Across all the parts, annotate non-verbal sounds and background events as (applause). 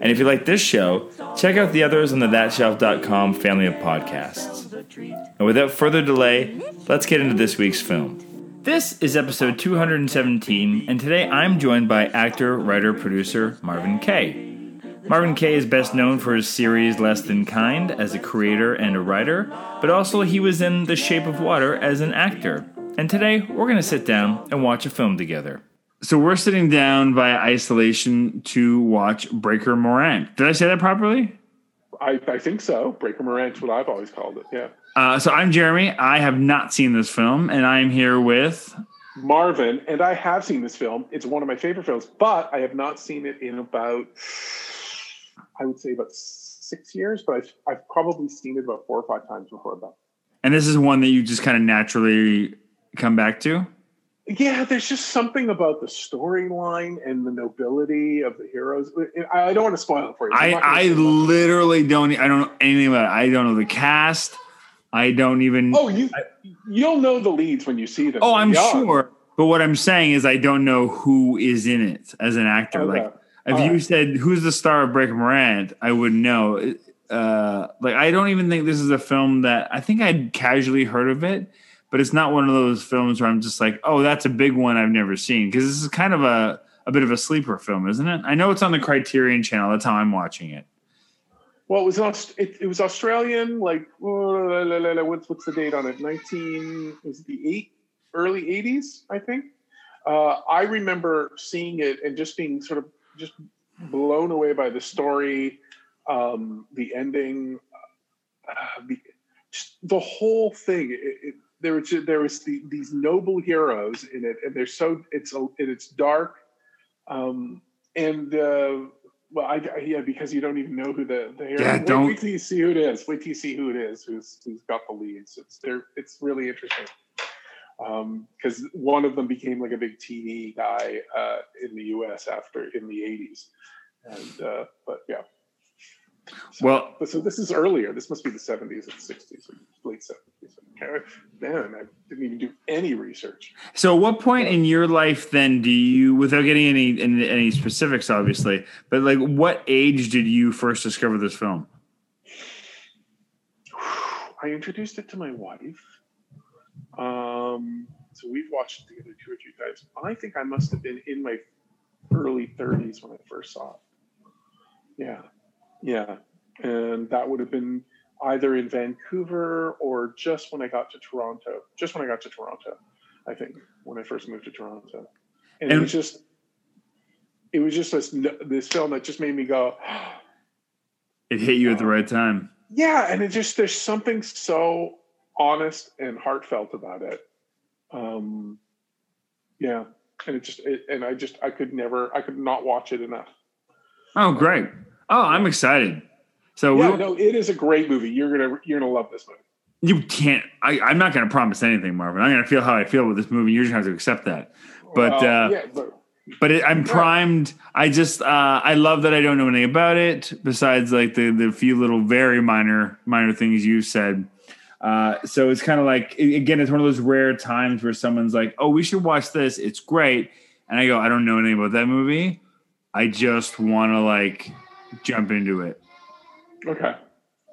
And if you like this show, check out the others on the thatshelf.com family of podcasts. And without further delay, let's get into this week's film. This is episode 217, and today I'm joined by actor, writer, producer Marvin Kaye. Marvin Kaye is best known for his series Less Than Kind as a creator and a writer, but also he was in The Shape of Water as an actor. And today we're going to sit down and watch a film together. So we're sitting down via isolation to watch Breaker Morant. Did I say that properly? I, I think so. Breaker Morant's what I've always called it. Yeah. Uh, so I'm Jeremy. I have not seen this film, and I'm here with Marvin, and I have seen this film. It's one of my favorite films, but I have not seen it in about, I would say about six years, but I've, I've probably seen it about four or five times before that. And this is one that you just kind of naturally come back to? Yeah, there's just something about the storyline and the nobility of the heroes. I, don't want to spoil it for you. I, I literally don't. I don't know anything about it. I don't know the cast. I don't even. Oh, you you'll know the leads when you see them. Oh, I'm sure. But what I'm saying is, I don't know who is in it as an actor. Okay. Like, if All you right. said who's the star of Breaker Morant, I would know. Uh, like, I don't even think this is a film that I think I'd casually heard of it but it's not one of those films where I'm just like, oh, that's a big one I've never seen because this is kind of a a bit of a sleeper film, isn't it? I know it's on the Criterion Channel. That's how I'm watching it. Well, it was it, it was Australian. Like (laughs) what's what's the date on it? Nineteen was the eight early eighties, I think. Uh, I remember seeing it and just being sort of just blown away by the story, um, the ending, uh, the, the whole thing. It, it, there was there was the, these noble heroes in it, and they're so it's a, it's dark, um, and uh, well, I, yeah, because you don't even know who the the hero. Yeah, wait, don't. Wait till you see who it is. Wait till you see who it is. Who's who's got the leads. It's there. It's really interesting because um, one of them became like a big TV guy uh, in the U.S. after in the '80s, and uh, but yeah. Well, so this is earlier. This must be the 70s and 60s, late 70s. Man, I didn't even do any research. So, at what point in your life then do you, without getting any any specifics, obviously, but like, what age did you first discover this film? I introduced it to my wife. Um, so we've watched it together two or three times. I think I must have been in my early 30s when I first saw it. Yeah. Yeah. And that would have been either in Vancouver or just when I got to Toronto. Just when I got to Toronto, I think, when I first moved to Toronto. And, and it was just, it was just this, this film that just made me go, it hit you at the right time. Yeah. And it just, there's something so honest and heartfelt about it. Um, yeah. And it just, it, and I just, I could never, I could not watch it enough. Oh, great. Oh, I'm excited. So yeah, no, it is a great movie. You're gonna you're gonna love this movie. You can't. I, am not gonna promise anything, Marvin. I'm gonna feel how I feel with this movie. You're just gonna have to accept that. But uh, yeah, but, but it, I'm primed. I just uh, I love that I don't know anything about it besides like the the few little very minor minor things you said. Uh, so it's kind of like again, it's one of those rare times where someone's like, "Oh, we should watch this. It's great," and I go, "I don't know anything about that movie. I just want to like jump into it." Okay.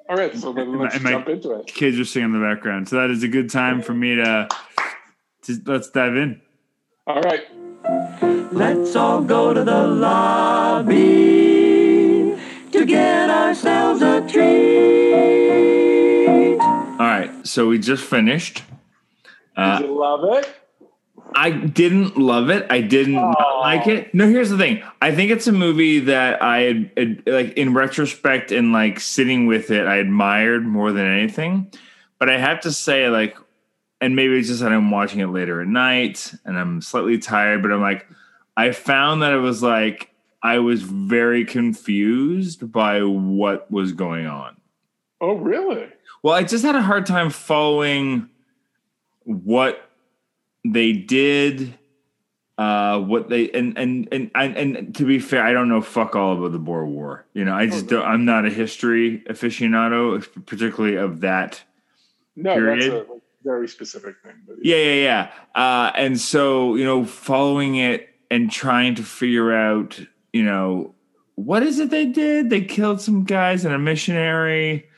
All right. So then (laughs) let's jump into it. Kids are singing in the background. So that is a good time for me to, to let's dive in. All right. Let's all go to the lobby to get ourselves a treat. All right. So we just finished. Uh, Did you love it? I didn't love it. I didn't like it. No, here's the thing. I think it's a movie that I like in retrospect and like sitting with it, I admired more than anything. But I have to say, like, and maybe it's just that I'm watching it later at night and I'm slightly tired, but I'm like, I found that it was like I was very confused by what was going on. Oh, really? Well, I just had a hard time following what they did, uh, what they and and and and, and to be fair, I don't know fuck all about the Boer War. You know, I just don't. I'm not a history aficionado, particularly of that. No, Period. that's a like, very specific thing. But Yeah, yeah, yeah. Uh, and so you know, following it and trying to figure out, you know, what is it they did? They killed some guys and a missionary.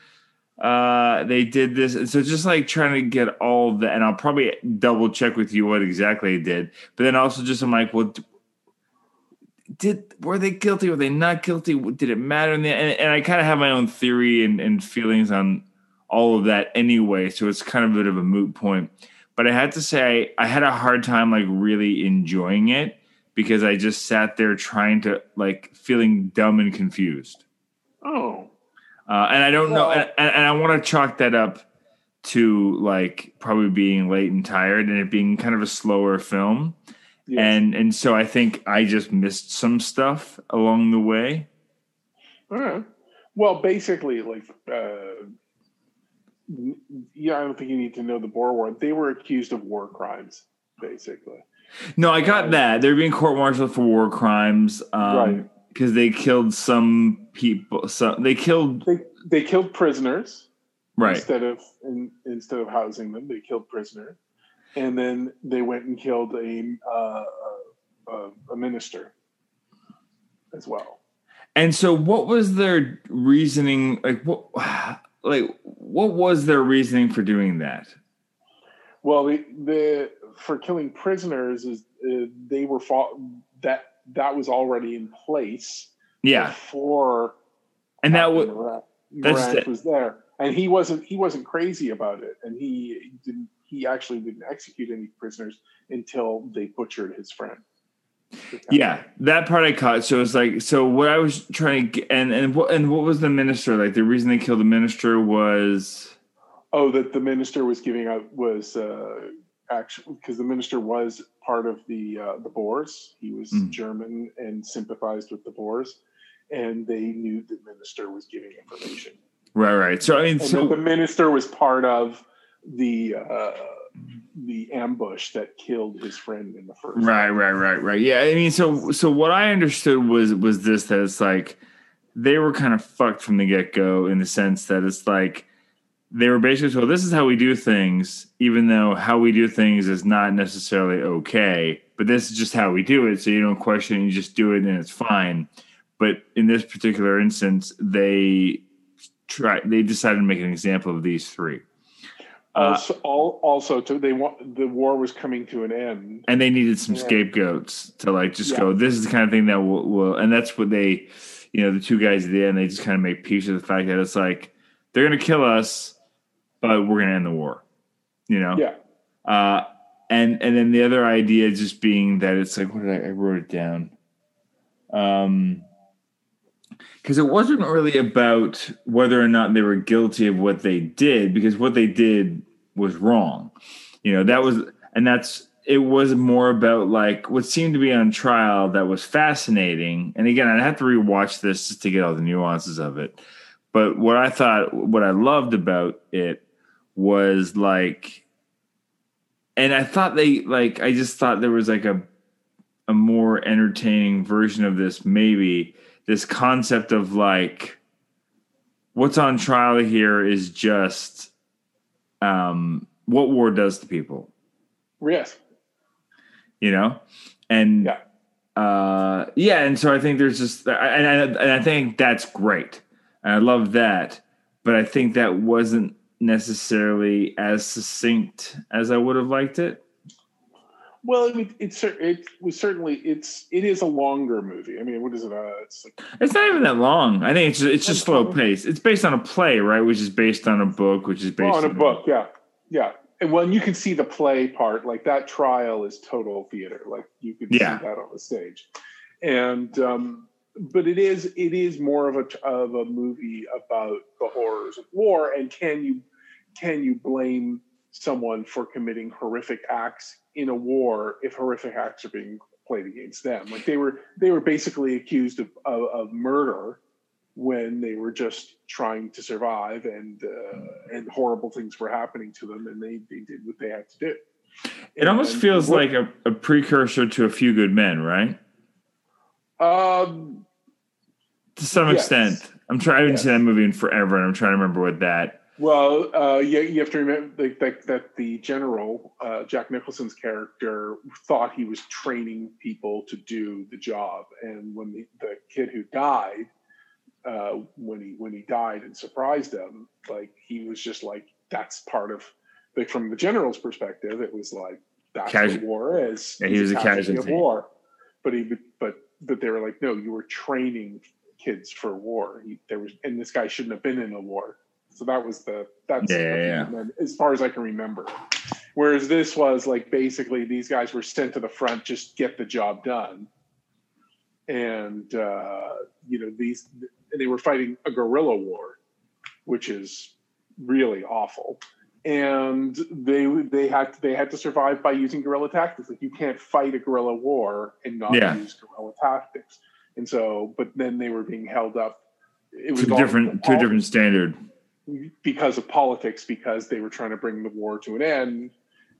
Uh, they did this, and so just like trying to get all the, and I'll probably double check with you what exactly they did, but then also just I'm like, well, did were they guilty? Were they not guilty? Did it matter? In the, and, and I kind of have my own theory and, and feelings on all of that anyway, so it's kind of a bit of a moot point. But I had to say, I had a hard time like really enjoying it because I just sat there trying to like feeling dumb and confused. Oh, Uh, and I don't know, and, and I want to chalk that up to like probably being late and tired and it being kind of a slower film. yes. And and so I think I just missed some stuff along the way. All right. Well, basically, like, uh, yeah, I don't think you need to know the Boer War. They were accused of war crimes, basically. No, I got that. They're being court-martialed for war crimes. Um, Right. Because they killed some people. So they killed. They they killed prisoners Right. instead of in, instead of housing them. They killed prisoners, and then they went and killed a uh, a, a minister as well. And so, what was their reasoning? Like, what? Like, what was their reasoning for doing that? Well, the, the for killing prisoners is uh, they were fought that that was already in place Yeah, before and that was Morant, that's Morant the- was there, and he wasn't he wasn't crazy about it, and he didn't he actually didn't execute any prisoners until they butchered his friend. yeah. That part I caught. So it's like, so what I was trying to get, and and what and what was the minister like? The reason they killed the minister was Oh, that the minister was giving out was uh, actually because the minister was part of the uh, the Boers. He was Mm. German and sympathized with the Boers, and they knew the minister was giving information. right, right. So I mean, And so the minister was part of the uh, the ambush that killed his friend in the first. Right, right, right, right. Yeah, I mean, so so what I understood was was this that it's like they were kind of fucked from the get go in the sense that it's like they were basically told this is how we do things, even though how we do things is not necessarily okay, but this is just how we do it. So you don't question it, you just do it and it's fine. But in this particular instance, they try they decided to make an example of these three. Uh, Also, also, to, they want the war was coming to an end. and they needed some Yeah. scapegoats to like just Yeah. go this is the kind of thing that will, will and that's what they you know the two guys at the end they just kind of make peace with the fact that it's like they're gonna kill us but we're gonna end the war you know? Yeah, uh and and then the other idea just being that it's like what did I, I wrote it down? Um because it wasn't really about whether or not they were guilty of what they did because what they did was wrong. You know that was and that's it was more about like what seemed to be on trial that was fascinating. And again i'd have to rewatch this just to get all the nuances of it. But what i thought what i loved about it was like and i thought they like i just thought there was like a a more entertaining version of this maybe. This concept of like what's on trial here is just um what war does to people. Yes, you know? And Yeah. uh yeah and so i think there's just and I, and I think that's great. And i love that. But i think that wasn't necessarily as succinct as i would have liked it Well, it, it, cer- it was certainly it's it is a longer movie. I mean, what is it? Uh, it's like it's not even that long i think it's just, it's just slow pace it's based on a play right which is based on a book which is based oh, on a book. Yeah, yeah. and when you can see the play part, like that trial is total theater. Like you can Yeah. see that on the stage, and um, but it is it is more of a of a movie about the horrors of war, and can you can you blame someone for committing horrific acts in a war if horrific acts are being played against them? Like they were they were basically accused of of, of murder when they were just trying to survive and uh, and horrible things were happening to them and they, they did what they had to do It almost feels what- like a, a precursor to A Few Good Men, right? um To some Yes. extent. I'm trying. I haven't Yes. seen that movie in forever, and I'm trying to remember what that. Well uh you, you have to remember that, that, that the general uh jack nicholson's character thought he was training people to do the job. And when the, the kid who died uh when he when he died and surprised them like he was just like that's part of like from the general's perspective it was like that's Casu- what war is. Yeah, he was a casualty casualty. of war. But he but but they were like no you were training kids for war. He, there was and this guy shouldn't have been in a war so that was the that's Yeah, yeah, yeah. as far as i can remember whereas this was like basically these guys were sent to the front just get the job done and uh you know these and they were fighting a guerrilla war which is really awful and they they had they had to survive by using guerrilla tactics like you can't fight a guerrilla war and not Yeah. use guerrilla tactics and so but then they were being held up it To a all- different to a different standard. Because of politics because they were trying to bring the war to an end.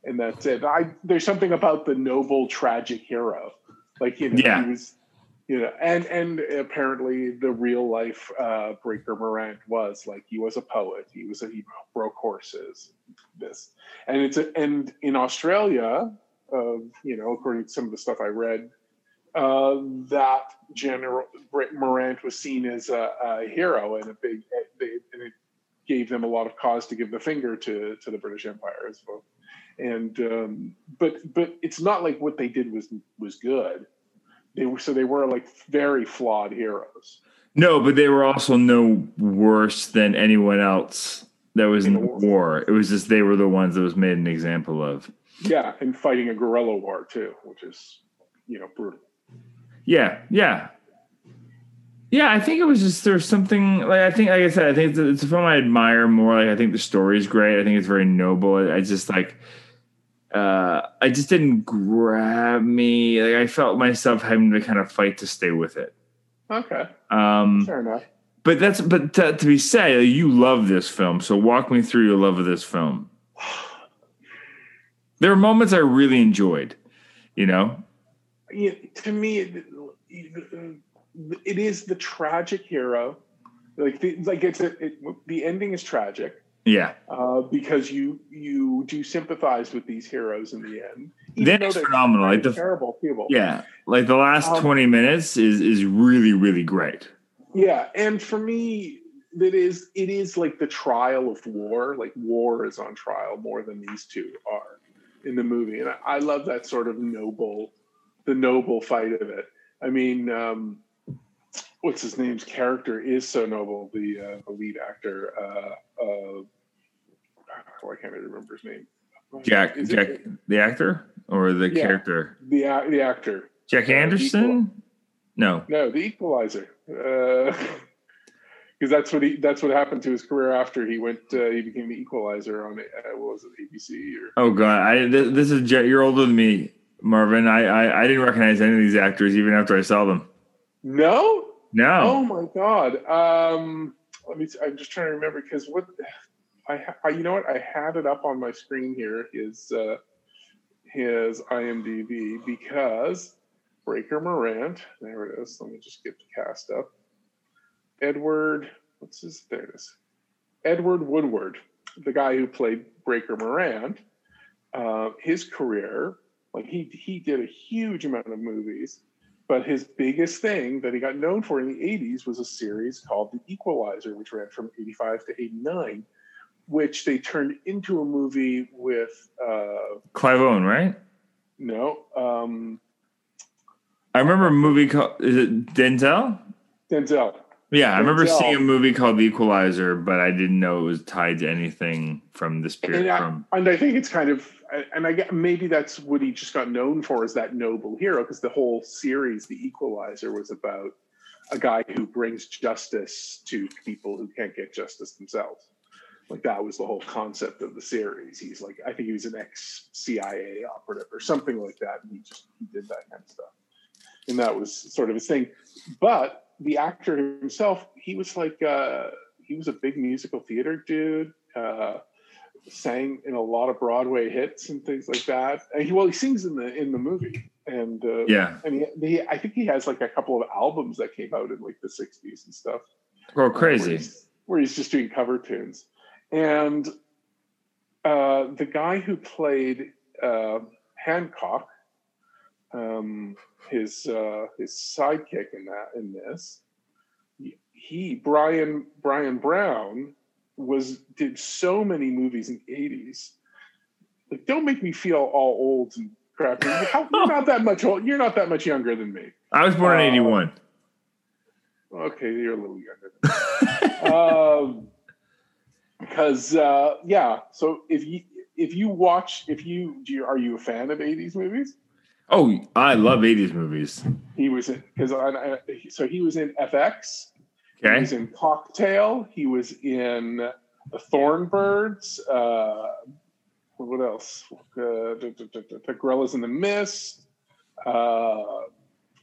And that's it. I there's something about the noble tragic hero. Like you know Yeah. he was you know and and apparently the real life uh breaker morant was like he was a poet. He was a he broke horses this. And it's a, and in australia uh, you know according to some of the stuff i read uh, that general morant was seen as a, a hero and a big they, and it gave them a lot of cause to give the finger to to the British Empire as well. And um, but but it's not like what they did was was good. They were so they were like very flawed heroes. No, but they were also no worse than anyone else that was in In the war. war. It was just they were the ones that was made an example of. Yeah, and fighting a guerrilla war too, which is you know brutal. Yeah, yeah, yeah. I think it was just there's something like I think, like I said, I think it's a, it's a film I admire more. Like I think the story is great. I think it's very noble. I, just like. Uh, I just didn't grab me. Like I felt myself having to kind of fight to stay with it. Okay, Um, fair enough. But that's but to, to be said, you love this film. So walk me through your love of this film. There are moments I really enjoyed. You know, Yeah, to me, it, it is the tragic hero. Like the, like it's a, it, the ending is tragic. yeah. uh, because you you do sympathize with these heroes in the end. Then it's they're phenomenal. Like the terrible people. yeah, like the last Um, twenty minutes is is really really great. yeah. And for me, it is it is like the trial of war. Like war is on trial more than these two are in the movie, and I, I love that sort of noble, the noble fight of it. I mean, um, what's his name's character is so noble. The uh, the lead actor. Uh, uh, why can't I remember his name? Jack Is it- Jack the actor or the Yeah. character the a- the actor. Jack Uh, Anderson. No, No, the Equalizer. (laughs) Because that's what he that's what happened to his career after he went uh, he became the Equalizer on uh, what was it ABC or oh god, I this, this is Jack- you're older than me, Marvin. I, I I didn't recognize any of these actors even after I saw them. no No, oh my god. Um let me I'm just trying to remember because what I, I, you know what? I had it up on my screen here his uh, his IMDb because Breaker Morant there it is. Let me just get the cast up. Edward what's his there it is. Edward Woodward the guy who played Breaker Morant uh, his career like he he did a huge amount of movies but his biggest thing that he got known for in the 80s was a series called The Equalizer, which ran from 85 to 89, which they turned into a movie with, uh, Clive Owen, right? no, um, I remember a movie called is it Denzel? Denzel. Yeah, I remember Denzel. seeing a movie called The Equalizer, but I didn't know it was tied to anything from this period. and I, From and I think it's kind of, and I get maybe that's what he just got known for is that noble hero because the whole series, The Equalizer, was about a guy who brings justice to people who can't get justice themselves. Like that was the whole concept of the series. He's like, I think he was an ex CIA operative or something like that, and he just he did that kind of stuff, and that was sort of his thing. But the actor himself, he was like, uh, he was a big musical theater dude. Uh, sang in a lot of Broadway hits and things like that. And he well, he sings in the in the movie, and uh, yeah, and he, he, I think he has like a couple of albums that came out in like the '60s and stuff. oh Where crazy. he's, where he's just doing cover tunes, and uh, the guy who played uh, Hancock, um, his uh, his sidekick in that in this, he Brian Bryan Brown was did so many movies in the 80s. Like, don't make me feel all old and crappy. (laughs) How, you're not that much old. You're not that much younger than me. I was born in Uh, '81. Okay, you're a little younger. Than me. um, because uh, yeah, so if you if you watch if you do you, are you a fan of 80s movies? Oh, I love '80s movies. He was in because I, so he was in FX. Okay. He was in Cocktail. He was in The Thornbirds. Uh, what else? Uh, the Gorillas in the Mist. Uh,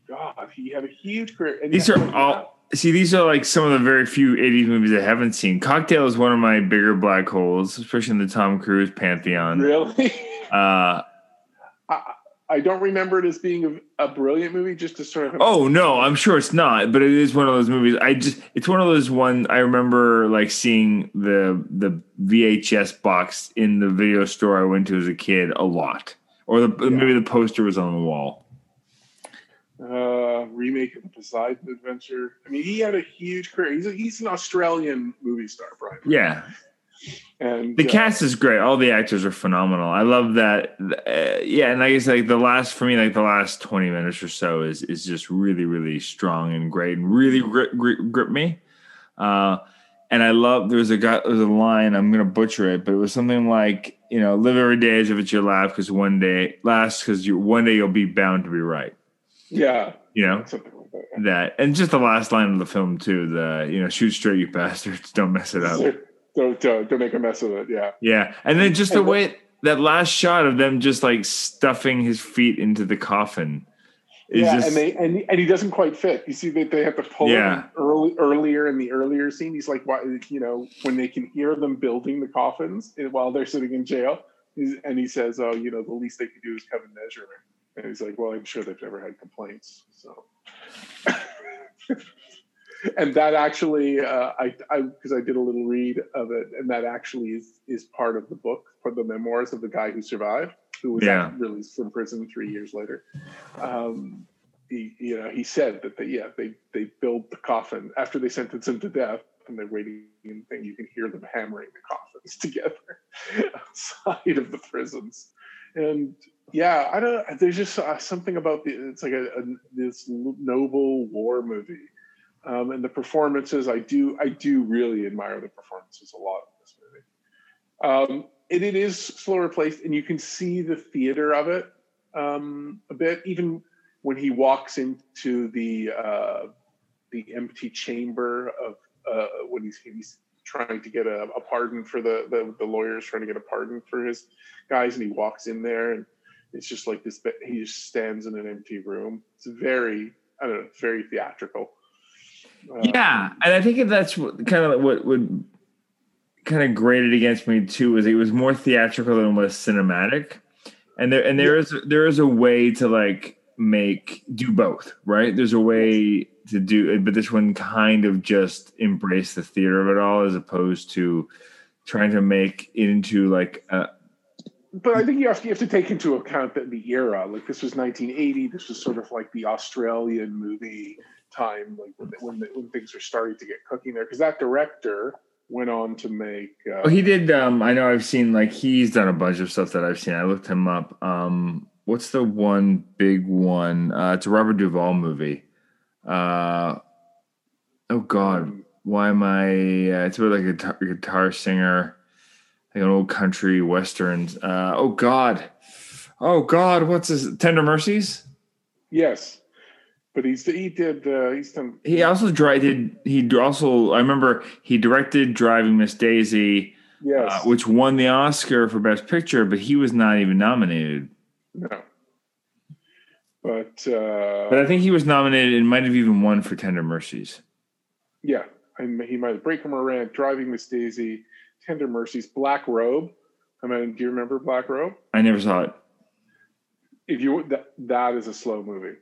God, he had a huge career. And these are all. See, these are like some of the very few '80s movies I haven't seen. Cocktail is one of my bigger black holes, especially in the Tom Cruise pantheon. really. Uh, (laughs) I, I don't remember it as being a, a brilliant movie. Just to sort of Oh no, I'm sure it's not, but it is one of those movies. I just it's one of those one I remember like seeing the the VHS box in the video store I went to as a kid a lot. Or the maybe the poster was on the wall. uh, remake of the Poseidon Adventure. I mean, he had a huge career. He's a, he's an Australian movie star, Bryan. Yeah. And The uh, cast is great. All the actors are phenomenal. I love that. Uh, yeah, and I guess like the last for me, like the last twenty minutes or so is is just really really strong and great and really grip, grip, grip me. Uh, and I love there's a guy there's a line I'm gonna butcher it, but it was something like you know live every day as if it's your last because one day last because you one day you'll be bound to be right. yeah, You know like that. that, and just the last line of the film too. The you know shoot straight you bastards, don't mess it up. Don't, don't don't make a mess of it. Yeah. Yeah, and then just the way that last shot of them just like stuffing his feet into the coffin is yeah, just and they and, and he doesn't quite fit. You see that they have to pull Yeah. him early earlier in the earlier scene. He's like, why, you know, when they can hear them building the coffins eh, while they're sitting in jail, he's, and he says, "Oh, you know, the least they could do is come and measure me." And he's like, "Well, I'm sure they've never had complaints." So, (laughs) and that actually, uh, I I because I did a little read of it, and that actually is is part of the book, for the memoirs of the guy who survived, who was Yeah. released from prison three years later. Um, he, you know, he said that they, yeah, they they build the coffin after they sentence him to death, and they're waiting, and you can hear them hammering the coffins (laughs) together outside of the prisons. And yeah, I don't. There's just uh, something about the. It's like a, a this noble war movie, um, and the performances. I do. I do really admire the performances a lot in this movie. Um, and it is slower paced, and you can see the theater of it um, a bit, even when he walks into the uh, the empty chamber of uh, when he's, he's trying to get a, a pardon for the, the the lawyers trying to get a pardon for his guys, and he walks in there, and it's just like this. He just stands in an empty room. It's very I don't know, very theatrical. Yeah, and I think that's what, kind of what would kind of grated against me too. Is it was more theatrical than was cinematic, and there and there is there is a way to like make do both, right? There's a way to do, but this one kind of just embraced the theater of it all, as opposed to trying to make it into like a, but I think you have, to, you have to take into account that the era, like this was 1980, this was sort of like the Australian movie time, like when when, when things are starting to get cooking there. Because that director went on to make. Uh, Oh, he did. Um, I know I've seen like he's done a bunch of stuff that I've seen. I looked him up. Um, what's the one big one? Uh, it's a Robert Duvall movie. Uh, Oh God, Um, why am I? Uh, it's about like a guitar, guitar singer, like an old country westerns. Uh, oh God, oh God, what's his Tender Mercies? yes, but he's he did uh, he's done He also did. He also I remember he directed Driving Miss Daisy, yes uh, which won the Oscar for Best Picture, but he was not even nominated. no, but uh, But I think he was nominated and might have even won for Tender Mercies. yeah, and he might Breaker Morant driving Miss Daisy, Tender Mercies, Black Robe. I mean, do you remember Black Robe? I never saw it. If you that that is a slow movie,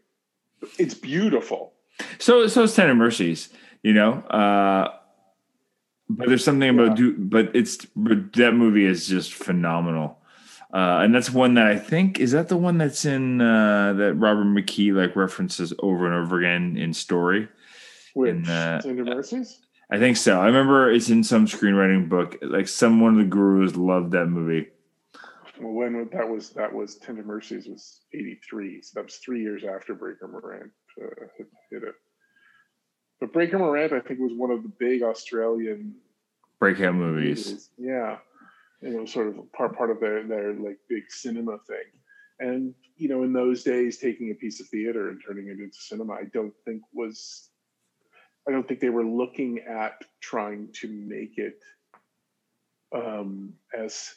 it's beautiful. So so is Tender Mercies, you know. Uh, but there's something about Yeah. do, but it's but that movie is just phenomenal. Uh, and that's one that I think is that the one that's in uh, that Robert McKee like references over and over again in story. Which And, uh, Tender Mercies? I think so. I remember it's in some screenwriting book. Like some one of the gurus loved that movie. Well, when that was that was Tender Mercies was eighty three, so that was three years after Breaker Morant uh, hit, hit it. But Breaker Morant, I think, was one of the big Australian Breakout movies. movies. Yeah, and it was sort of part part of their their like big cinema thing. And you know, in those days, taking a piece of theater and turning it into cinema, I don't think was. I don't think they were looking at trying to make it um, as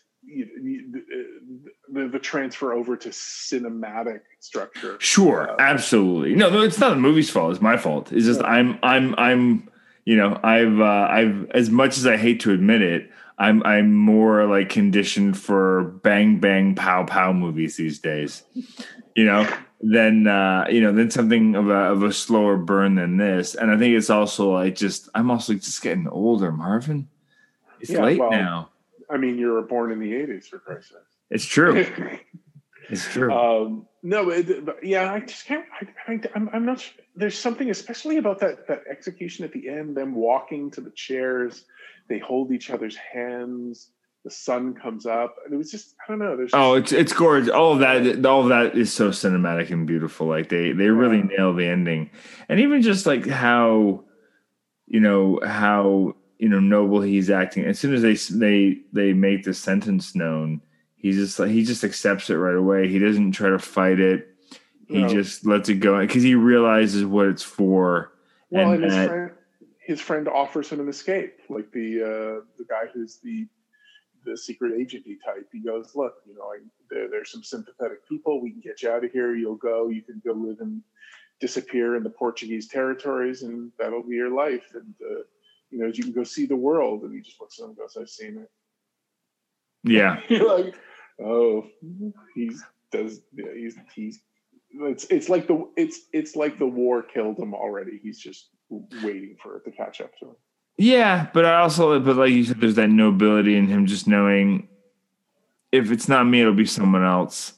the, the transfer over to cinematic structure. Sure, Uh, absolutely. No, no, it's not the movie's fault. It's my fault. It's just Yeah. I'm I'm I'm you know I've uh, I've as much as I hate to admit it, I'm I'm more like conditioned for bang bang pow pow movies these days. You know, than uh, you know than something of a of a slower burn than this. And I think it's also like just I'm also just getting older, Marvin. It's Yeah, late well, now. I mean, you were born in the '80s, for Christ's sake. It's true. (laughs) It's true. um, no, but, but yeah, I just can't. I, I, I'm, I'm not. sure. There's something, especially about that that execution at the end. Them walking to the chairs, they hold each other's hands. The sun comes up, and it was just I don't know. There's Oh, it's it's gorgeous. All of that, all of that is so cinematic and beautiful. Like they they really Yeah. nail the ending, and even just like how, you know how you know noble he's acting. As soon as they they they make the sentence known, he just like he just accepts it right away. He doesn't try to fight it. He No. just lets it go because he realizes what it's for. well, and and his that- friend, his friend offers him an escape, like the uh, the guy who's the the secret agenty type. He goes, "Look, you know, I, there, there's some sympathetic people. We can get you out of here. You'll go. You can go live and disappear in the Portuguese territories, and that'll be your life. And uh, you know, you can go see the world." And he just looks at him and goes, "I've seen it." Yeah, (laughs) You're like, "Oh, he's does yeah, he's he's." It's it's like the it's it's like the war killed him already. He's just waiting for it to catch up to him. Yeah, but I also, but like you said, there's that nobility in him just knowing if it's not me, it'll be someone else.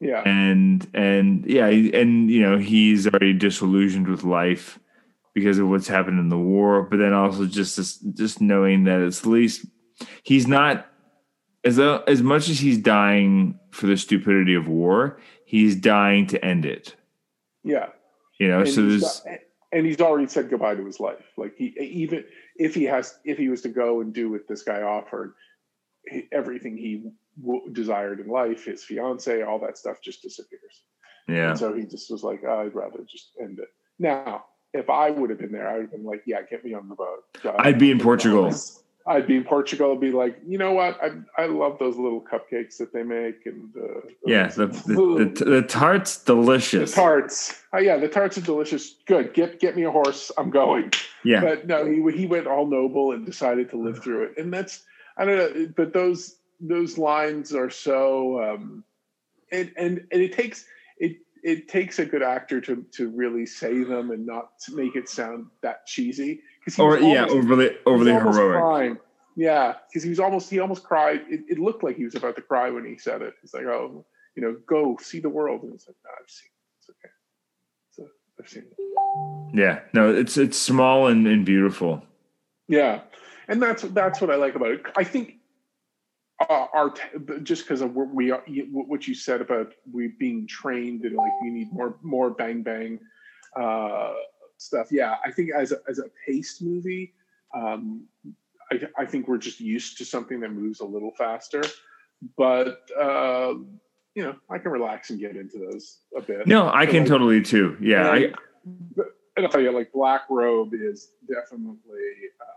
Yeah. And and yeah, and you know he's already disillusioned with life because of what's happened in the war. But then also just this, just knowing that it's at least he's not as though, as much as he's dying for the stupidity of war, he's dying to end it. Yeah. You know, And so there's and he's already said goodbye to his life. Like he even if he has if he was to go and do what this guy offered, everything he w- desired in life, his fiance, all that stuff just disappears. yeah. And so he just was like, "Oh, I'd rather just end it. Now, if I would have been there, I would have been like, yeah, get me on the boat. I'd be in Portugal. I'd be in Portugal. Be like, you know what? I I love those little cupcakes that they make, and uh, Yeah, the the, (laughs) the, the tart's the delicious. tarts. Oh yeah, the tarts are delicious. Good. Get get me a horse. I'm going. yeah, But no, he he went all noble and decided to live through it. And that's I don't know. But those those lines are so um, and and and it takes it it takes a good actor to to really say them and not to make it sound that cheesy. Because or yeah, overly overly heroic. Crying. Yeah, because he was almost he almost cried. It, it looked like he was about to cry when he said it. He's like, "Oh, you know, go see the world," and he's like, "No, I've seen it. It's okay. So I've seen it." Yeah, no, it's it's small and, and beautiful. Yeah, and that's that's what I like about it. I think our just because of what we are, what you said about we being trained and like we need more more bang bang. Uh, stuff. Yeah, I think as a, as a paced movie, um, I, I think we're just used to something that moves a little faster. But uh, you know, I can relax and get into those a bit. No, I So, can like, totally too. Yeah, I, but- and I'll tell you, like Black Robe is definitely, uh,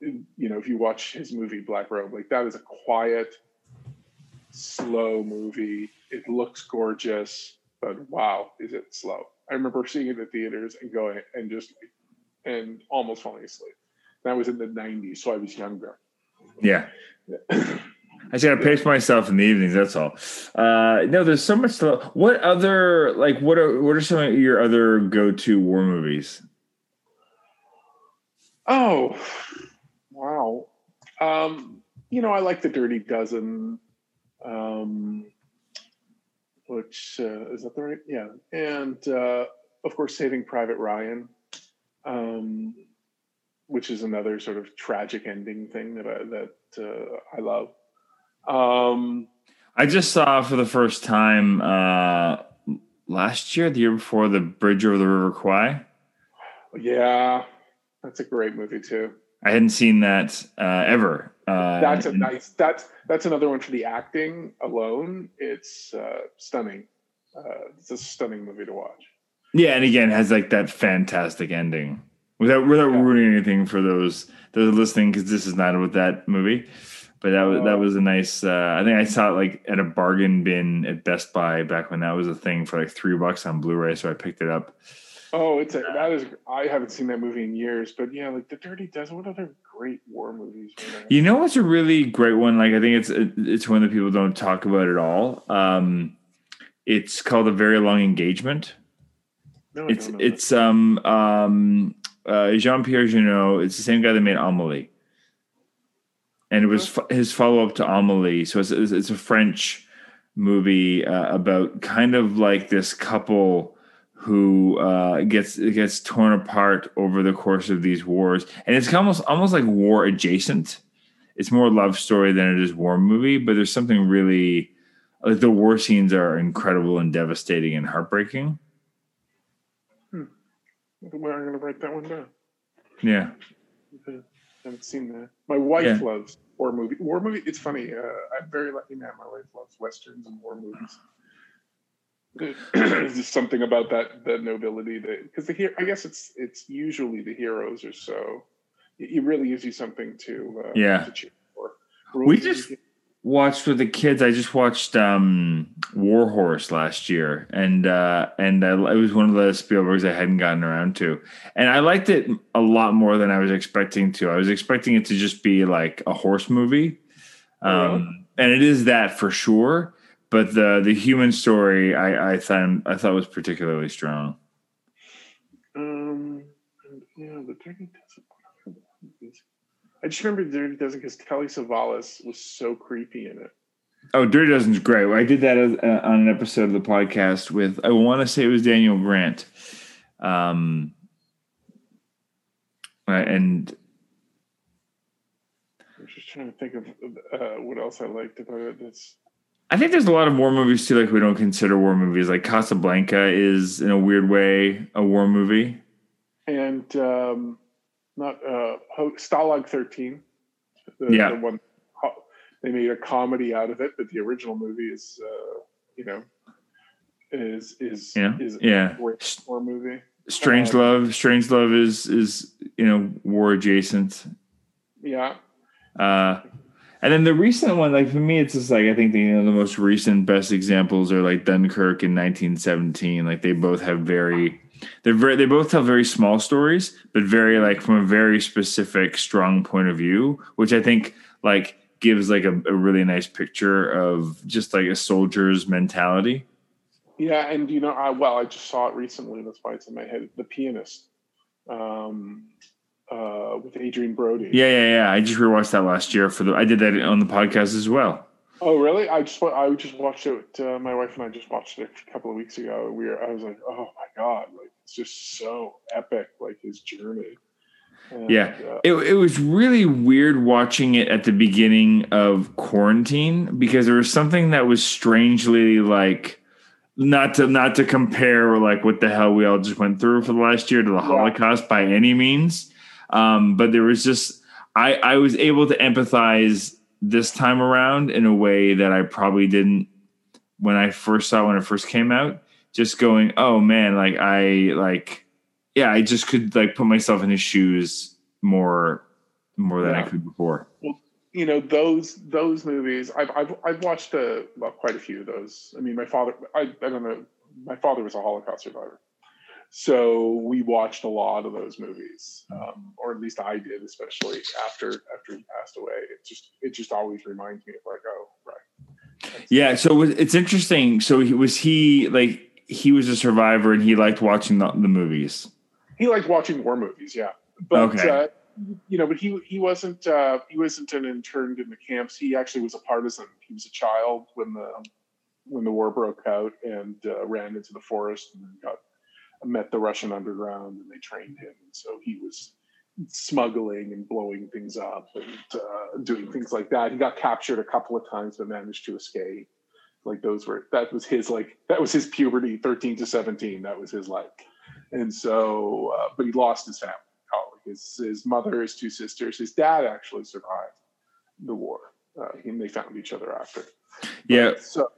you know, if you watch his movie Black Robe, like that is a quiet, slow movie. It looks gorgeous, but wow, is it slow? I remember seeing it at theaters and going and just and almost falling asleep. That was in the '90s, so I was younger. yeah. I just gotta pace myself in the evenings. That's all. Uh, no, there's so much. To, what other like what are what are some of your other go to war movies? Oh. Um, you know, I like the Dirty Dozen, um, which uh, is that the right? Yeah, and uh, of course, Saving Private Ryan, um, which is another sort of tragic ending thing that I that uh, I love. Um, I just saw for the first time uh, last year, the year before, the Bridge over the River Kwai. yeah, that's a great movie too. I hadn't seen that uh, ever. Uh, That's a and- nice. That's that's another one for the acting alone. It's uh, stunning. Uh, it's a stunning movie to watch. Yeah, and again, has like that fantastic ending without without Yeah. ruining anything for those those listening because this is not about that movie. But that was that was a nice. Uh, I think I saw it like at a bargain bin at Best Buy back when that was a thing for like three bucks on Blu-ray. So I picked it up. Oh, it's a, that is. I haven't seen that movie in years, but yeah, like the Dirty Dozen. What other great war movies? You know what's a really great one? Like I think it's it's one that people don't talk about at all. Um, it's called a very long engagement. No, I It's don't know it's um um uh, Jean Pierre Jeunet. It's the same guy that made Amelie, and it was f- his follow up to Amelie. So it's it's, it's a French movie uh, about kind of like this couple who uh, gets gets torn apart over the course of these wars, and it's almost almost like war adjacent. It's more love story than it is war movie, but there's something really like the war scenes are incredible and devastating and heartbreaking. that. Well, I'm gonna write that one down. Yeah. I haven't seen that. My wife Yeah. loves war movie. War movie. It's funny. Uh, I'm very lucky man. My wife loves westerns and war movies. (clears throat) There's just something about that that nobility that because the hero. I guess it's it's usually the heroes or so. It it really gives you something to uh, Yeah. to cheer for. We just watched with the kids. I just watched um, War Horse last year, and uh, and I, it was one of the Spielbergs I hadn't gotten around to, and I liked it a lot more than I was expecting to. I was expecting it to just be like a horse movie, Oh, really? um, and it is that for sure. But the the human story, I, I thought I thought was particularly strong. Um, yeah, the Dirty Dozen. I just remember the Dirty Dozen because Telly Savalas was so creepy in it. Oh, Dirty Dozen's great. I did that uh, on an episode of the podcast with I want to say it was Daniel Grant, um, uh, and I'm just trying to think of uh, what else I liked about it. That's I think there's a lot of war movies too. Like we don't consider war movies. Like Casablanca is in a weird way a war movie. and um, not uh, Stalag 13. The, Yeah. the one they made a comedy out of it, but the original movie is, uh, you know, is is Yeah, is yeah. war movie. Strange Um, Love. Strange Love is is you know war adjacent. Yeah, Uh, and then the recent one, like for me, it's just like I think the, you know, the most recent best examples are like Dunkirk in 1917. Like they both have very, they're very, they both tell very small stories, but very like from a very specific, strong point of view, which I think like gives like a, a really nice picture of just like a soldier's mentality. yeah, and you know, I well, I just saw it recently. That's why it's in my head. The Pianist, um, uh, with Adrien Brody. Yeah, yeah, yeah. I just rewatched that last year for the. I did that on the podcast as well. Oh, really? I just I just watched it. Uh, my wife and I just watched it a couple of weeks ago. We were. I was like, oh my god! Like it's just so epic. Like his journey. And, Yeah. uh, It, it was really weird watching it at the beginning of quarantine because there was something that was strangely like not to not to compare like what the hell we all just went through for the last year to the Holocaust by any means. Um, but there was just I I was able to empathize this time around in a way that I probably didn't when I first saw when it first came out. Just going, oh man, like I like yeah, I just could like put myself in his shoes more more than I could before. Well, you know those those movies i've i've, I've watched uh well, quite a few of those i mean my father I, I don't know my father was a holocaust survivor so we watched a lot of those movies um, or at least i did especially after after he passed away it just it just always reminds me of like oh right Yeah, so it's interesting. So he, was he like he was a survivor and he liked watching the, the movies. he liked watching war movies yeah but Okay. uh, you know but he he wasn't uh he wasn't an interned in the camps he actually was a partisan he was a child when the when the war broke out and uh, ran into the forest and got met the russian underground and they trained him. And so he was smuggling and blowing things up and uh, doing things like that. He got captured a couple of times but managed to escape. Like those were that was his like that was his puberty 13 to 17 that was his life and so uh, but he lost his family. His his mother his two sisters his dad actually survived the war uh, and they found each other after. Yeah, so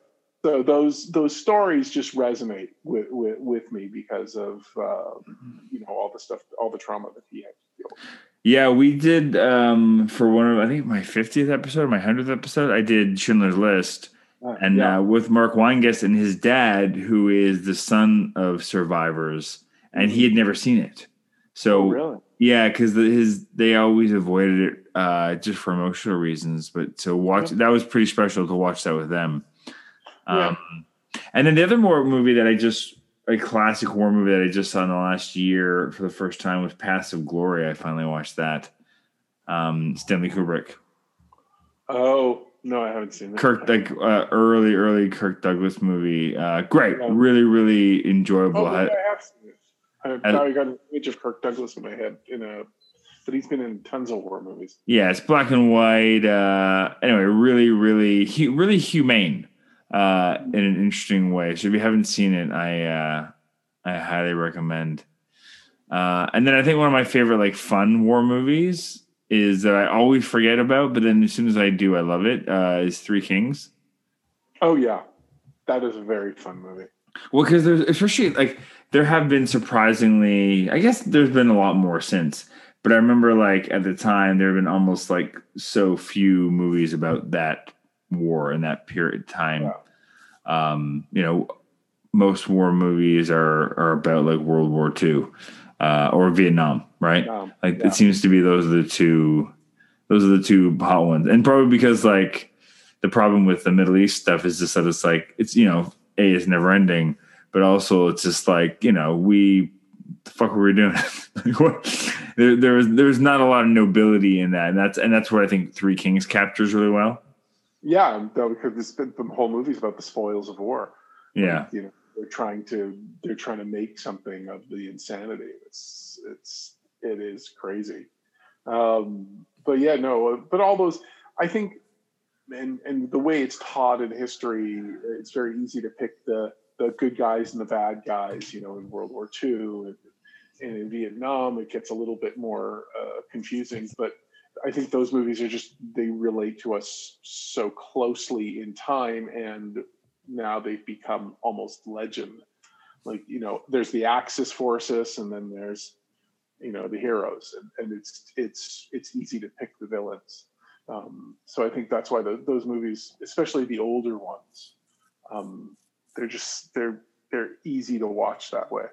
so those those stories just resonate with with, with me because of uh, you know all the stuff all the trauma that he had to deal with yeah, we did um for one of I think my fiftieth episode, my hundredth episode. I did Schindler's List, Uh, and yeah. uh, with Mark Weingast and his dad, who is the son of survivors, and he had never seen it. So oh, really Yeah, because the, his they always avoided it uh, just for emotional reasons. But to watch that was pretty special to watch that with them. Um, And then the other more movie that I just a classic war movie that I just saw in the last year for the first time was Paths of Glory. I finally watched that. Um, Stanley Kubrick, oh no i haven't seen that Kirk, like uh, early, early Kirk Douglas movie. Uh, great, Yeah. really, really enjoyable. oh maybe i have seen it i And- probably got an image of kirk douglas in my head in a but he's been in tons of war movies Yeah, it's black and white. Uh, anyway, really, really, hu- really humane uh, in an interesting way. So if you haven't seen it, I uh, I highly recommend. Uh, and then I think one of my favorite like fun war movies is that I always forget about, but then as soon as I do, I love it. Uh, is Three Kings. oh yeah that is a very fun movie Well, because there's especially like there have been surprisingly, I guess there's been a lot more since, but I remember like at the time there have been almost like so few movies about that war in that period of time. Um, you know, most war movies are are about like World War II uh, or Vietnam, right? um, Like yeah. it seems to be those are the two those are the two hot ones. And probably because like the problem with the Middle East stuff is just that it's like it's you know, A is never ending, but also it's just like, you know, we the fuck were we doing? (laughs) Like, what- there there was there's not a lot of nobility in that. And that's and that's what I think Three Kings captures really well. Yeah, though because it's been, the whole movie's about the spoils of war. Yeah. you know, they're trying to they're trying to make something of the insanity. It's it's it is crazy. Um, but yeah, no, but all those, I think, and and the way it's taught in history, it's very easy to pick the the good guys and the bad guys. You know, in World War II and, and in Vietnam, it gets a little bit more uh, confusing, but. I think those movies are just they relate to us so closely in time and now they've become almost legend. Like, you know, there's the Axis forces and then there's, you know, the heroes and, and it's, it's, it's easy to pick the villains. Um, so I think that's why the, those movies, especially the older ones, um, they're just, they're, they're easy to watch that way.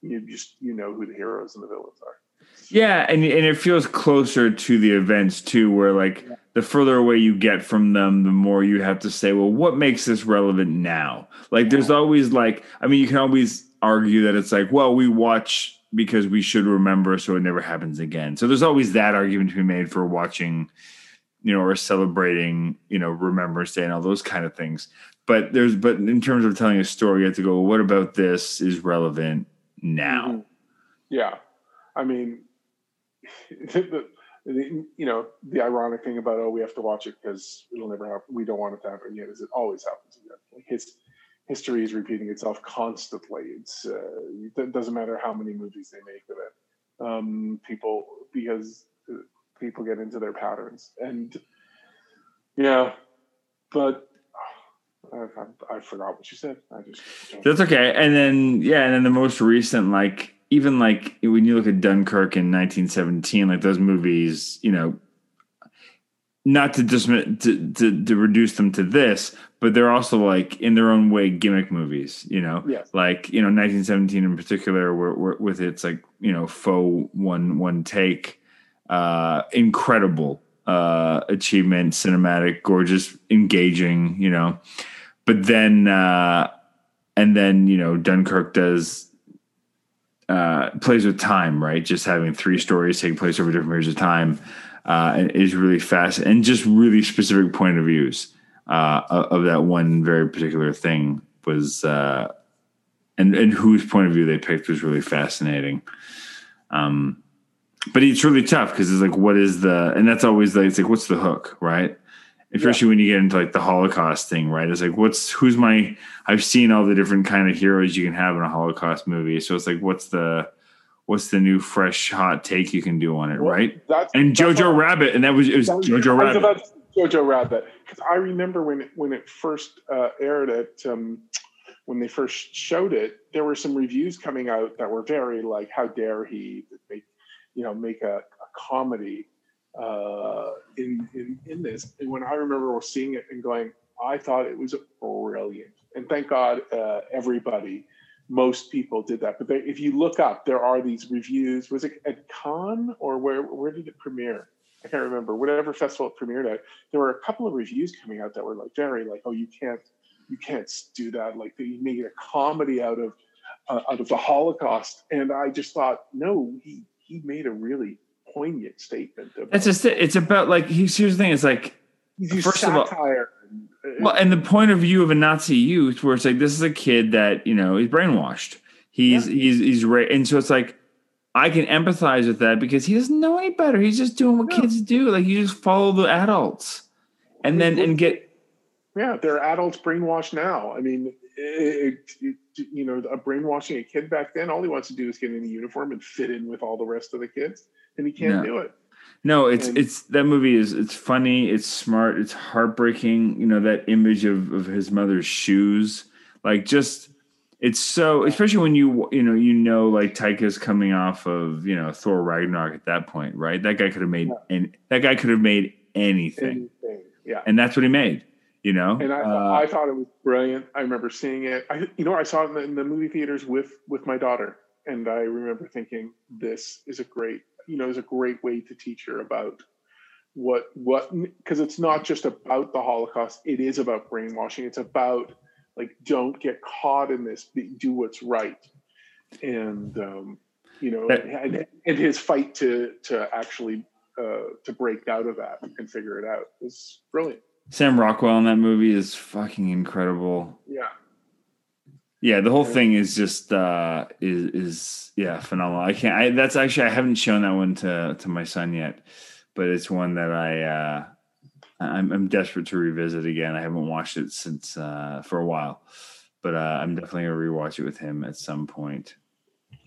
You just, you know who the heroes and the villains are. Yeah, and and it feels closer to the events too, where like the further away you get from them, the more you have to say, well, what makes this relevant now? Like, there's always like, I mean, you can always argue that it's like, well, we watch because we should remember, so it never happens again. So there's always that argument to be made for watching, you know, or celebrating, you know, Remembrance Day and all those kind of things. But there's, but in terms of telling a story, you have to go, well, what about this is relevant now? Mhm. Yeah, I mean, (laughs) the, the, you know, the ironic thing about oh, we have to watch it because it'll never happen. We don't want it to happen yet. Is it always happens again? Like his history is repeating itself constantly. It's uh, it doesn't matter how many movies they make of it. Um, people because uh, people get into their patterns, and yeah, but I, I, I forgot what you said. I just That's okay. And then yeah, and then the most recent, like even like when you look at Dunkirk in 1917, like those movies, you know, not to just to, to, to reduce them to this, but they're also like in their own way gimmick movies. You know, Yes. like you know 1917 in particular, where, where, with its like you know faux one one take, uh, incredible uh, achievement, cinematic, gorgeous, engaging. You know, but then uh, and then you know Dunkirk does uh, plays with time, right? Just having three stories take place over different periods of time uh, is really fast and just really specific point of views uh, of, of that one very particular thing was uh, and and whose point of view they picked was really fascinating. Um, but it's really tough because it's like, what is the and that's always like it's like what's the hook, right? Especially when you get into like the Holocaust thing, right? It's like, what's who's my? I've seen all the different kind of heroes you can have in a Holocaust movie, so it's like, what's the what's the new fresh hot take you can do on it, right? That's, And that's Jojo Rabbit, and that was it was Jojo was Rabbit. Jojo Rabbit because I remember when it, when it first uh, aired at um, when they first showed it, there were some reviews coming out that were very like, "How dare he make you know make a, a comedy in, in this?" And when I remember seeing it and going, I thought it was brilliant, and thank God uh, everybody. Most people did that, but if you look up, there are these reviews. Was it at Cannes or where? Where did it premiere? I can't remember. Whatever festival it premiered at, there were a couple of reviews coming out that were like very like, oh, you can't, you can't do that. Like they made a comedy out of uh, out of the Holocaust, and I just thought, no, he he made a really poignant statement. That's just it. It's about like here's here's the thing. It's like first of all- satire. uh, well, and the point of view of a Nazi youth, where it's like this is a kid that you know is brainwashed. He's Yeah. he's he's ra- and so it's like I can empathize with that because he doesn't know any better. He's just doing what No. kids do. Like you just follow the adults, and then and get yeah, they're adults brainwashed now. I mean, it, it, you know, a brainwashing a kid back then, all he wants to do is get in a uniform and fit in with all the rest of the kids, and he can't Yeah. do it. No, it's And- it's that movie is it's funny, it's smart, it's heartbreaking. You know that image of of his mother's shoes, like just it's so especially when you you know you know like Taika's coming off of you know Thor Ragnarok at that point, right? That guy could have made and that guy could have made anything, Anything. Yeah. and that's what he made. You know, and I, Uh, I thought it was brilliant. I remember seeing it. I, you know, I saw it in the, in the movie theaters with with my daughter, and I remember thinking, "This is a great, you know, is a great way to teach her about what what because it's not just about the Holocaust. It is about brainwashing. It's about like don't get caught in this. be- Do what's right, and um, you know, and, and his fight to to actually uh, to break out of that and figure it out was brilliant. Sam Rockwell in that movie is fucking incredible. Yeah. Yeah, the whole thing is just uh is is yeah, phenomenal. I can't I that's actually I haven't shown that one to to my son yet, but it's one that I uh I'm I'm desperate to revisit again. I haven't watched it since uh for a while. But uh I'm definitely going to rewatch it with him at some point.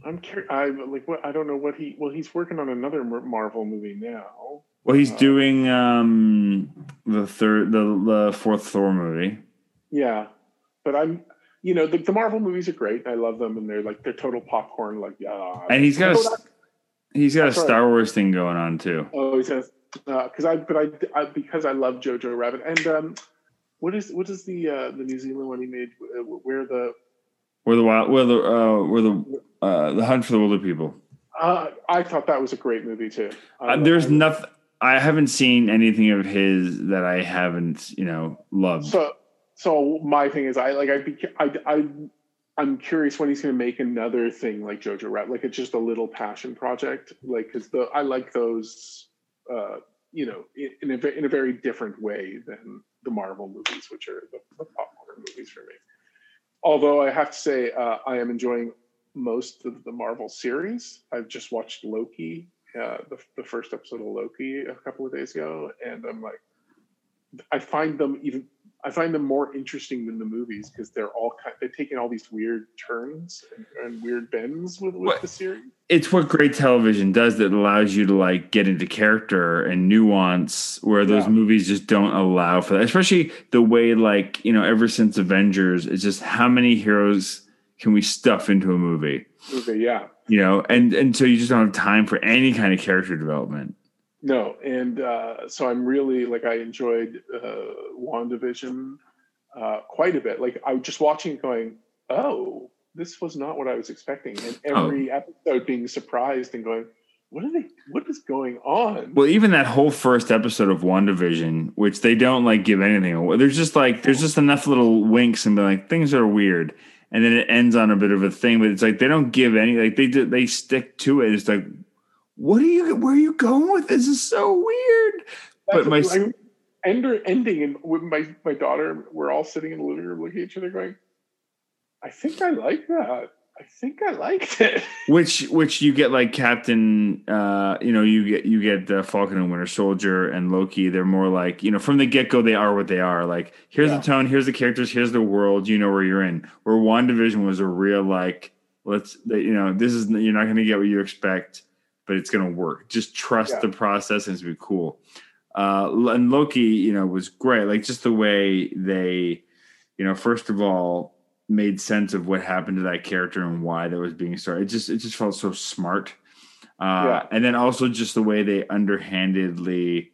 I'm curious. I like what I don't know what he. Well, he's working on another Marvel movie now. Well, he's Uh, doing um the third the the fourth Thor movie. Yeah, but I'm. You know, the, the Marvel movies are great. I love them, and they're like they're total popcorn. Like, yeah. And he's got a Oh, he's got a right. Star Wars thing going on too. oh, he says because I but I, I because I love Jojo Rabbit and um, what is what is the uh, the New Zealand one he made uh, where the Where the wild where the uh where the uh the hunt for the Wilderpeople. uh, I thought that was a great movie too. Uh, there's nothing. I haven't seen anything of his that I haven't, you know, loved. So, so my thing is, I like, I, be, I, I, I'm curious when he's going to make another thing like Jojo Rabbit, like it's just a little passion project, like because the I like those, uh, you know, in, in a in a very different way than the Marvel movies, which are the, the popcorn movies for me. Although I have to say, uh, I am enjoying most of the Marvel series. I've just watched Loki, uh, the the first episode of Loki a couple of days ago, and I'm like. I find them even I find them more interesting than the movies because they're all kind they're taking all these weird turns and, and weird bends with, with What? the series. it's what great television does that allows you to like get into character and nuance where those Yeah. movies just don't allow for that especially the way like you know ever since avengers it's just how many heroes can we stuff into a movie Okay, yeah. you know and and so you just don't have time for any kind of character development No, and uh, so I'm really like I enjoyed uh, WandaVision uh, quite a bit. Like I was just watching it, going, "Oh, this was not what I was expecting," and Oh. every episode being surprised and going, "What are they? What is going on?" well even that whole first episode of wandavision which they don't like give anything away there's just like there's just enough little winks and be like things are weird and then it ends on a bit of a thing but it's like they don't give any like they do, they stick to it it's like what are you where are you going with this? this is so weird but my That's- ender ending, and with my my daughter, we're all sitting in the living room looking at each other, going, "I think I like that. I think I liked it." (laughs) which which you get like captain uh you know you get you get uh, falcon and winter soldier and loki they're more like you know from the get-go they are what they are like here's Yeah. the tone here's the characters here's the world you know where you're in where wandavision was a real like let's you know this is you're not going to get what you expect but it's going to work just trust Yeah. the process and it's going to be cool uh and loki you know was great like just the way they you know first of all made sense of what happened to that character and why that was being started. It just it just felt so smart. Uh, Yeah. And then also just the way they underhandedly,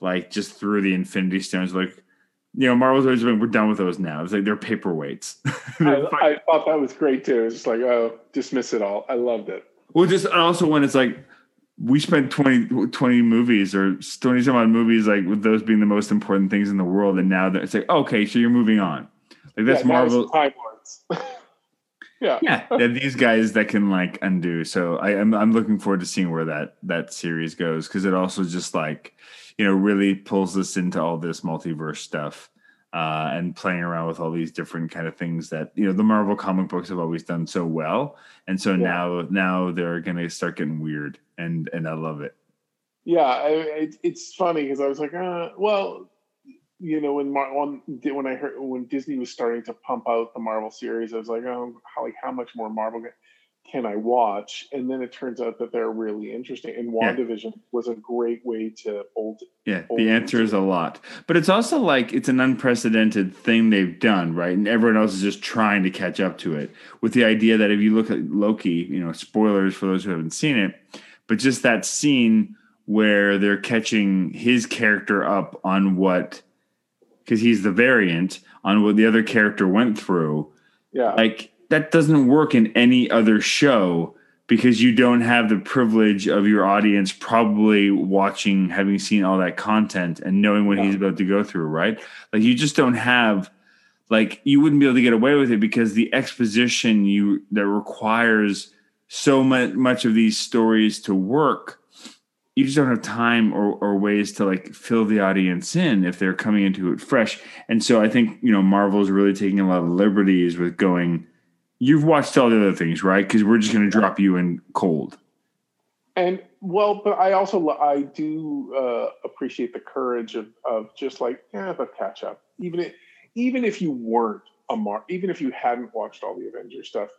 like, just threw the Infinity Stones. Like, you know, Marvel's always been, we're done with those now. It's like they're paperweights. (laughs) I, I thought that was great too. It's just like, oh, dismiss it all. I loved it. Well, just also when it's like we spent 20, 20 movies or twenty some odd movies, like with those being the most important things in the world, and now that it's like okay, so you're moving on. Like that's yeah, Marvel. Time Lords. (laughs) yeah. yeah, yeah, these guys that can like undo. So I, I'm I'm looking forward to seeing where that that series goes because it also just like you know really pulls us into all this multiverse stuff uh, and playing around with all these different kind of things that you know the Marvel comic books have always done so well, and so Yeah. now now they're gonna start getting weird, and and I love it. Yeah, I, it, it's funny because I was like, uh, well, you know, when Mar- when when I heard when Disney was starting to pump out the Marvel series, I was like, oh, how like how much more Marvel can I watch? And then it turns out that they're really interesting. And Yeah. WandaVision was a great way to hold. Yeah, the answer is a lot. But it's also like it's an unprecedented thing they've done, right? And everyone else is just trying to catch up to it with the idea that if you look at Loki, you know, spoilers for those who haven't seen it, but just that scene where they're catching his character up on what because he's the variant on what the other character went through Yeah, like that doesn't work in any other show because you don't have the privilege of your audience probably watching having seen all that content and knowing what he's about to go through right like you just don't have like you wouldn't be able to get away with it because the exposition you that requires so much much of these stories to work you just don't have time or, or ways to like fill the audience in if they're coming into it fresh. And so I think, you know, Marvel's really taking a lot of liberties with going, you've watched all the other things, right? Because we're just going to drop you in cold. and well, but I also I do uh, appreciate the courage of of just like yeah, but catch up. Even if, even if you weren't a Mar, even if you hadn't watched all the Avengers stuff,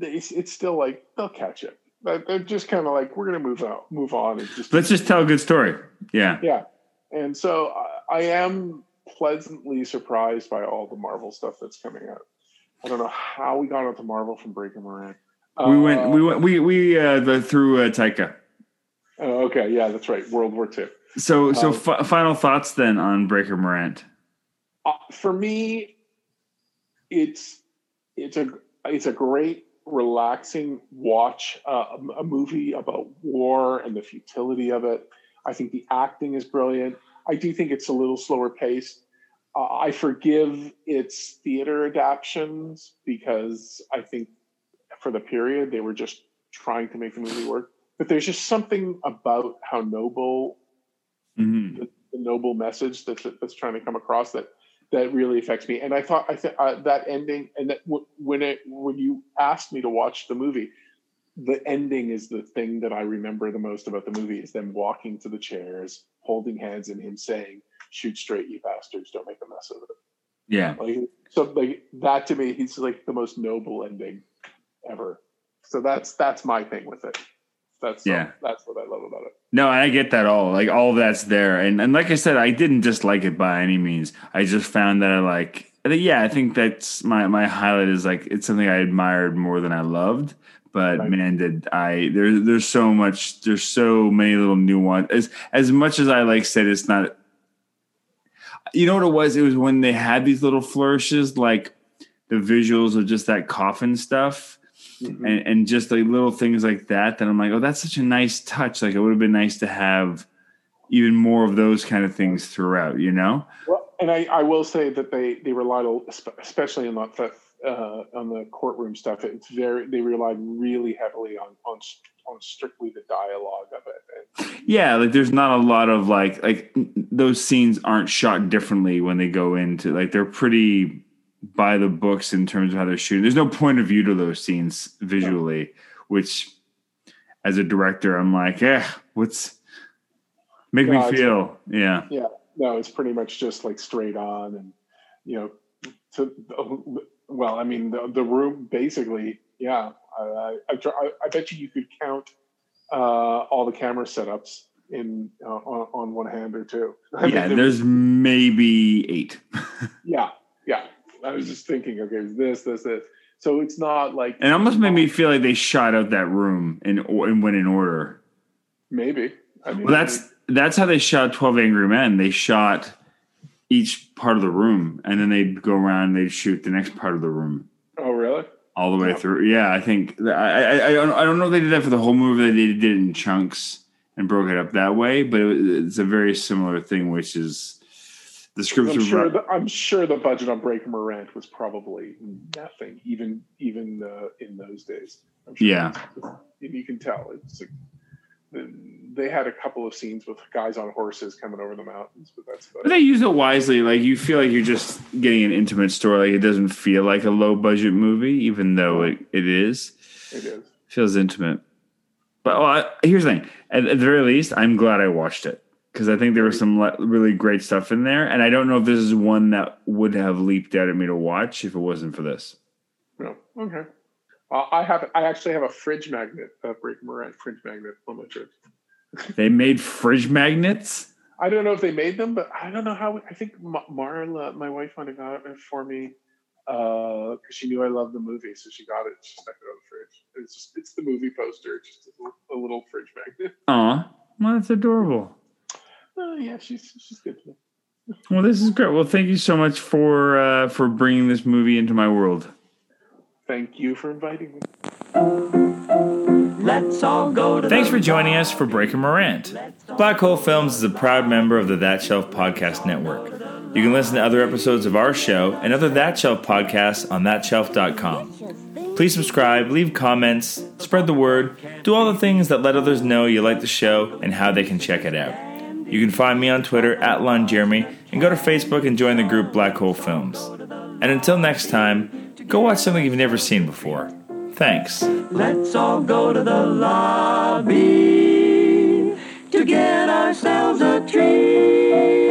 it's, it's still like they'll catch up. But They're just kind of like we're gonna move out, move on, and just Let's just tell a good story. Yeah. yeah. And so I, I am pleasantly surprised by all the Marvel stuff that's coming out. I don't know how we got onto Marvel from Breaker Morant. We went, Uh, we went, we, we, uh, the, through uh, Taika. oh, okay, yeah, that's right. World War II. So, so Um, fi- final thoughts then on Breaker Morant. uh, for me, it's it's a it's a great relaxing watch uh, a movie about war and the futility of it. I think the acting is brilliant. I do think it's a little slower paced. Uh, I forgive its theater adaptations because I think for the period they were just trying to make the movie work. But there's just something about how noble Mhm. the, the noble message that's that's trying to come across that that really affects me. And I thought I think uh, that ending and that w- when it when you asked me to watch the movie, the ending is the thing that I remember the most about the movie is them walking to the chairs, holding hands, and him saying, shoot straight, you bastards! Don't make a mess of it. Yeah. Like so, like that to me, he's like the most noble ending ever. So that's that's my thing with it. That's Yeah. that's what I love about it. No, I get that all. Like all of that's there, and and like I said, I didn't dislike it by any means. I just found that I like. I think, yeah, I think that's my my highlight is like it's something I admired more than I loved. But Right. man, did I there? There's so much. There's so many little nuance. As as much as I like said, it's not. You know what it was? It was when they had these little flourishes, like the visuals of just that coffin stuff Mhm. and, and just like little things like that that I'm like, oh, that's such a nice touch. Like it would have been nice to have even more of those kind of things throughout, you know? Well, and I, I will say that they they relied, especially on the uh, on the courtroom stuff. It's very they relied really heavily on on on strictly the dialogue of it. Yeah, like there's not a lot of like like those scenes aren't shot differently when they go into like they're pretty by the books in terms of how they're shooting. There's no point of view to those scenes visually, which as a director, I'm like, eh, what's make No, me feel? Yeah. yeah, no, it's pretty much just like straight on, and you know, to well, I mean, the the room basically, yeah. I, I, I, I bet you you could count uh, all the camera setups in uh, on, on one hand or two. I mean, Yeah, there- there's maybe eight. (laughs) Yeah, yeah. I was just thinking, okay, this, this, this. So it's not like And it almost made me feel like they shot out that room and and went in order. maybe. I mean, Well, that's that's how they shot Twelve Angry Men. They shot each part of the room, and then they'd go around and they'd shoot the next part of the room oh? All the way Yeah. through. Yeah, I think I I, I don't I don't know if they did that for the whole movie. They did it in chunks and broke it up that way, but it, it's a very similar thing, which is the scripts I'm sure. brought- The, I'm sure the budget on Breaker Morant was probably nothing, even even uh, in those days. I'm sure Yeah. and you can tell it's. Like, they had a couple of scenes with guys on horses coming over the mountains, but that's about But they use it wisely. Like you feel like you're just getting an intimate story. Like it doesn't feel like a low budget movie, even though it, it is. it is. feels intimate. But well, I, here's the thing: at, at the very least, I'm glad I watched it because I think there was some le- really great stuff in there, and I don't know if this is one that would have leaped out at me to watch if it wasn't for this. No, okay. Uh, I have. I actually have a fridge magnet, a Breaker Morant fridge magnet on my church. (laughs) They made fridge magnets. I don't know if they made them, but I don't know how. I think Marla, my wife, might have got it for me because she knew I loved the movie, so she got it. She stuck it on the fridge. It's just it's the movie poster, just a, little- a little fridge magnet. (laughs) Aw, well, that's adorable. Oh yeah, she's she's good. to me. Well, this is great. Well, thank you so much for uh, for bringing this movie into my world. Thank you for inviting me. Let's all go to Thanks for joining us for Breaker Morant. Black Hole Films is a proud member of the That Shelf Podcast Network. You can listen to other episodes of our show and other That Shelf podcasts on thatshelf.com. Please subscribe, leave comments, spread the word, do all the things that let others know you like the show and how they can check it out. You can find me on Twitter at Lon Jeremy and go to Facebook and join the group Black Hole Films. And until next time, go watch something you've never seen before. Thanks. Let's all go to the lobby to get ourselves a treat.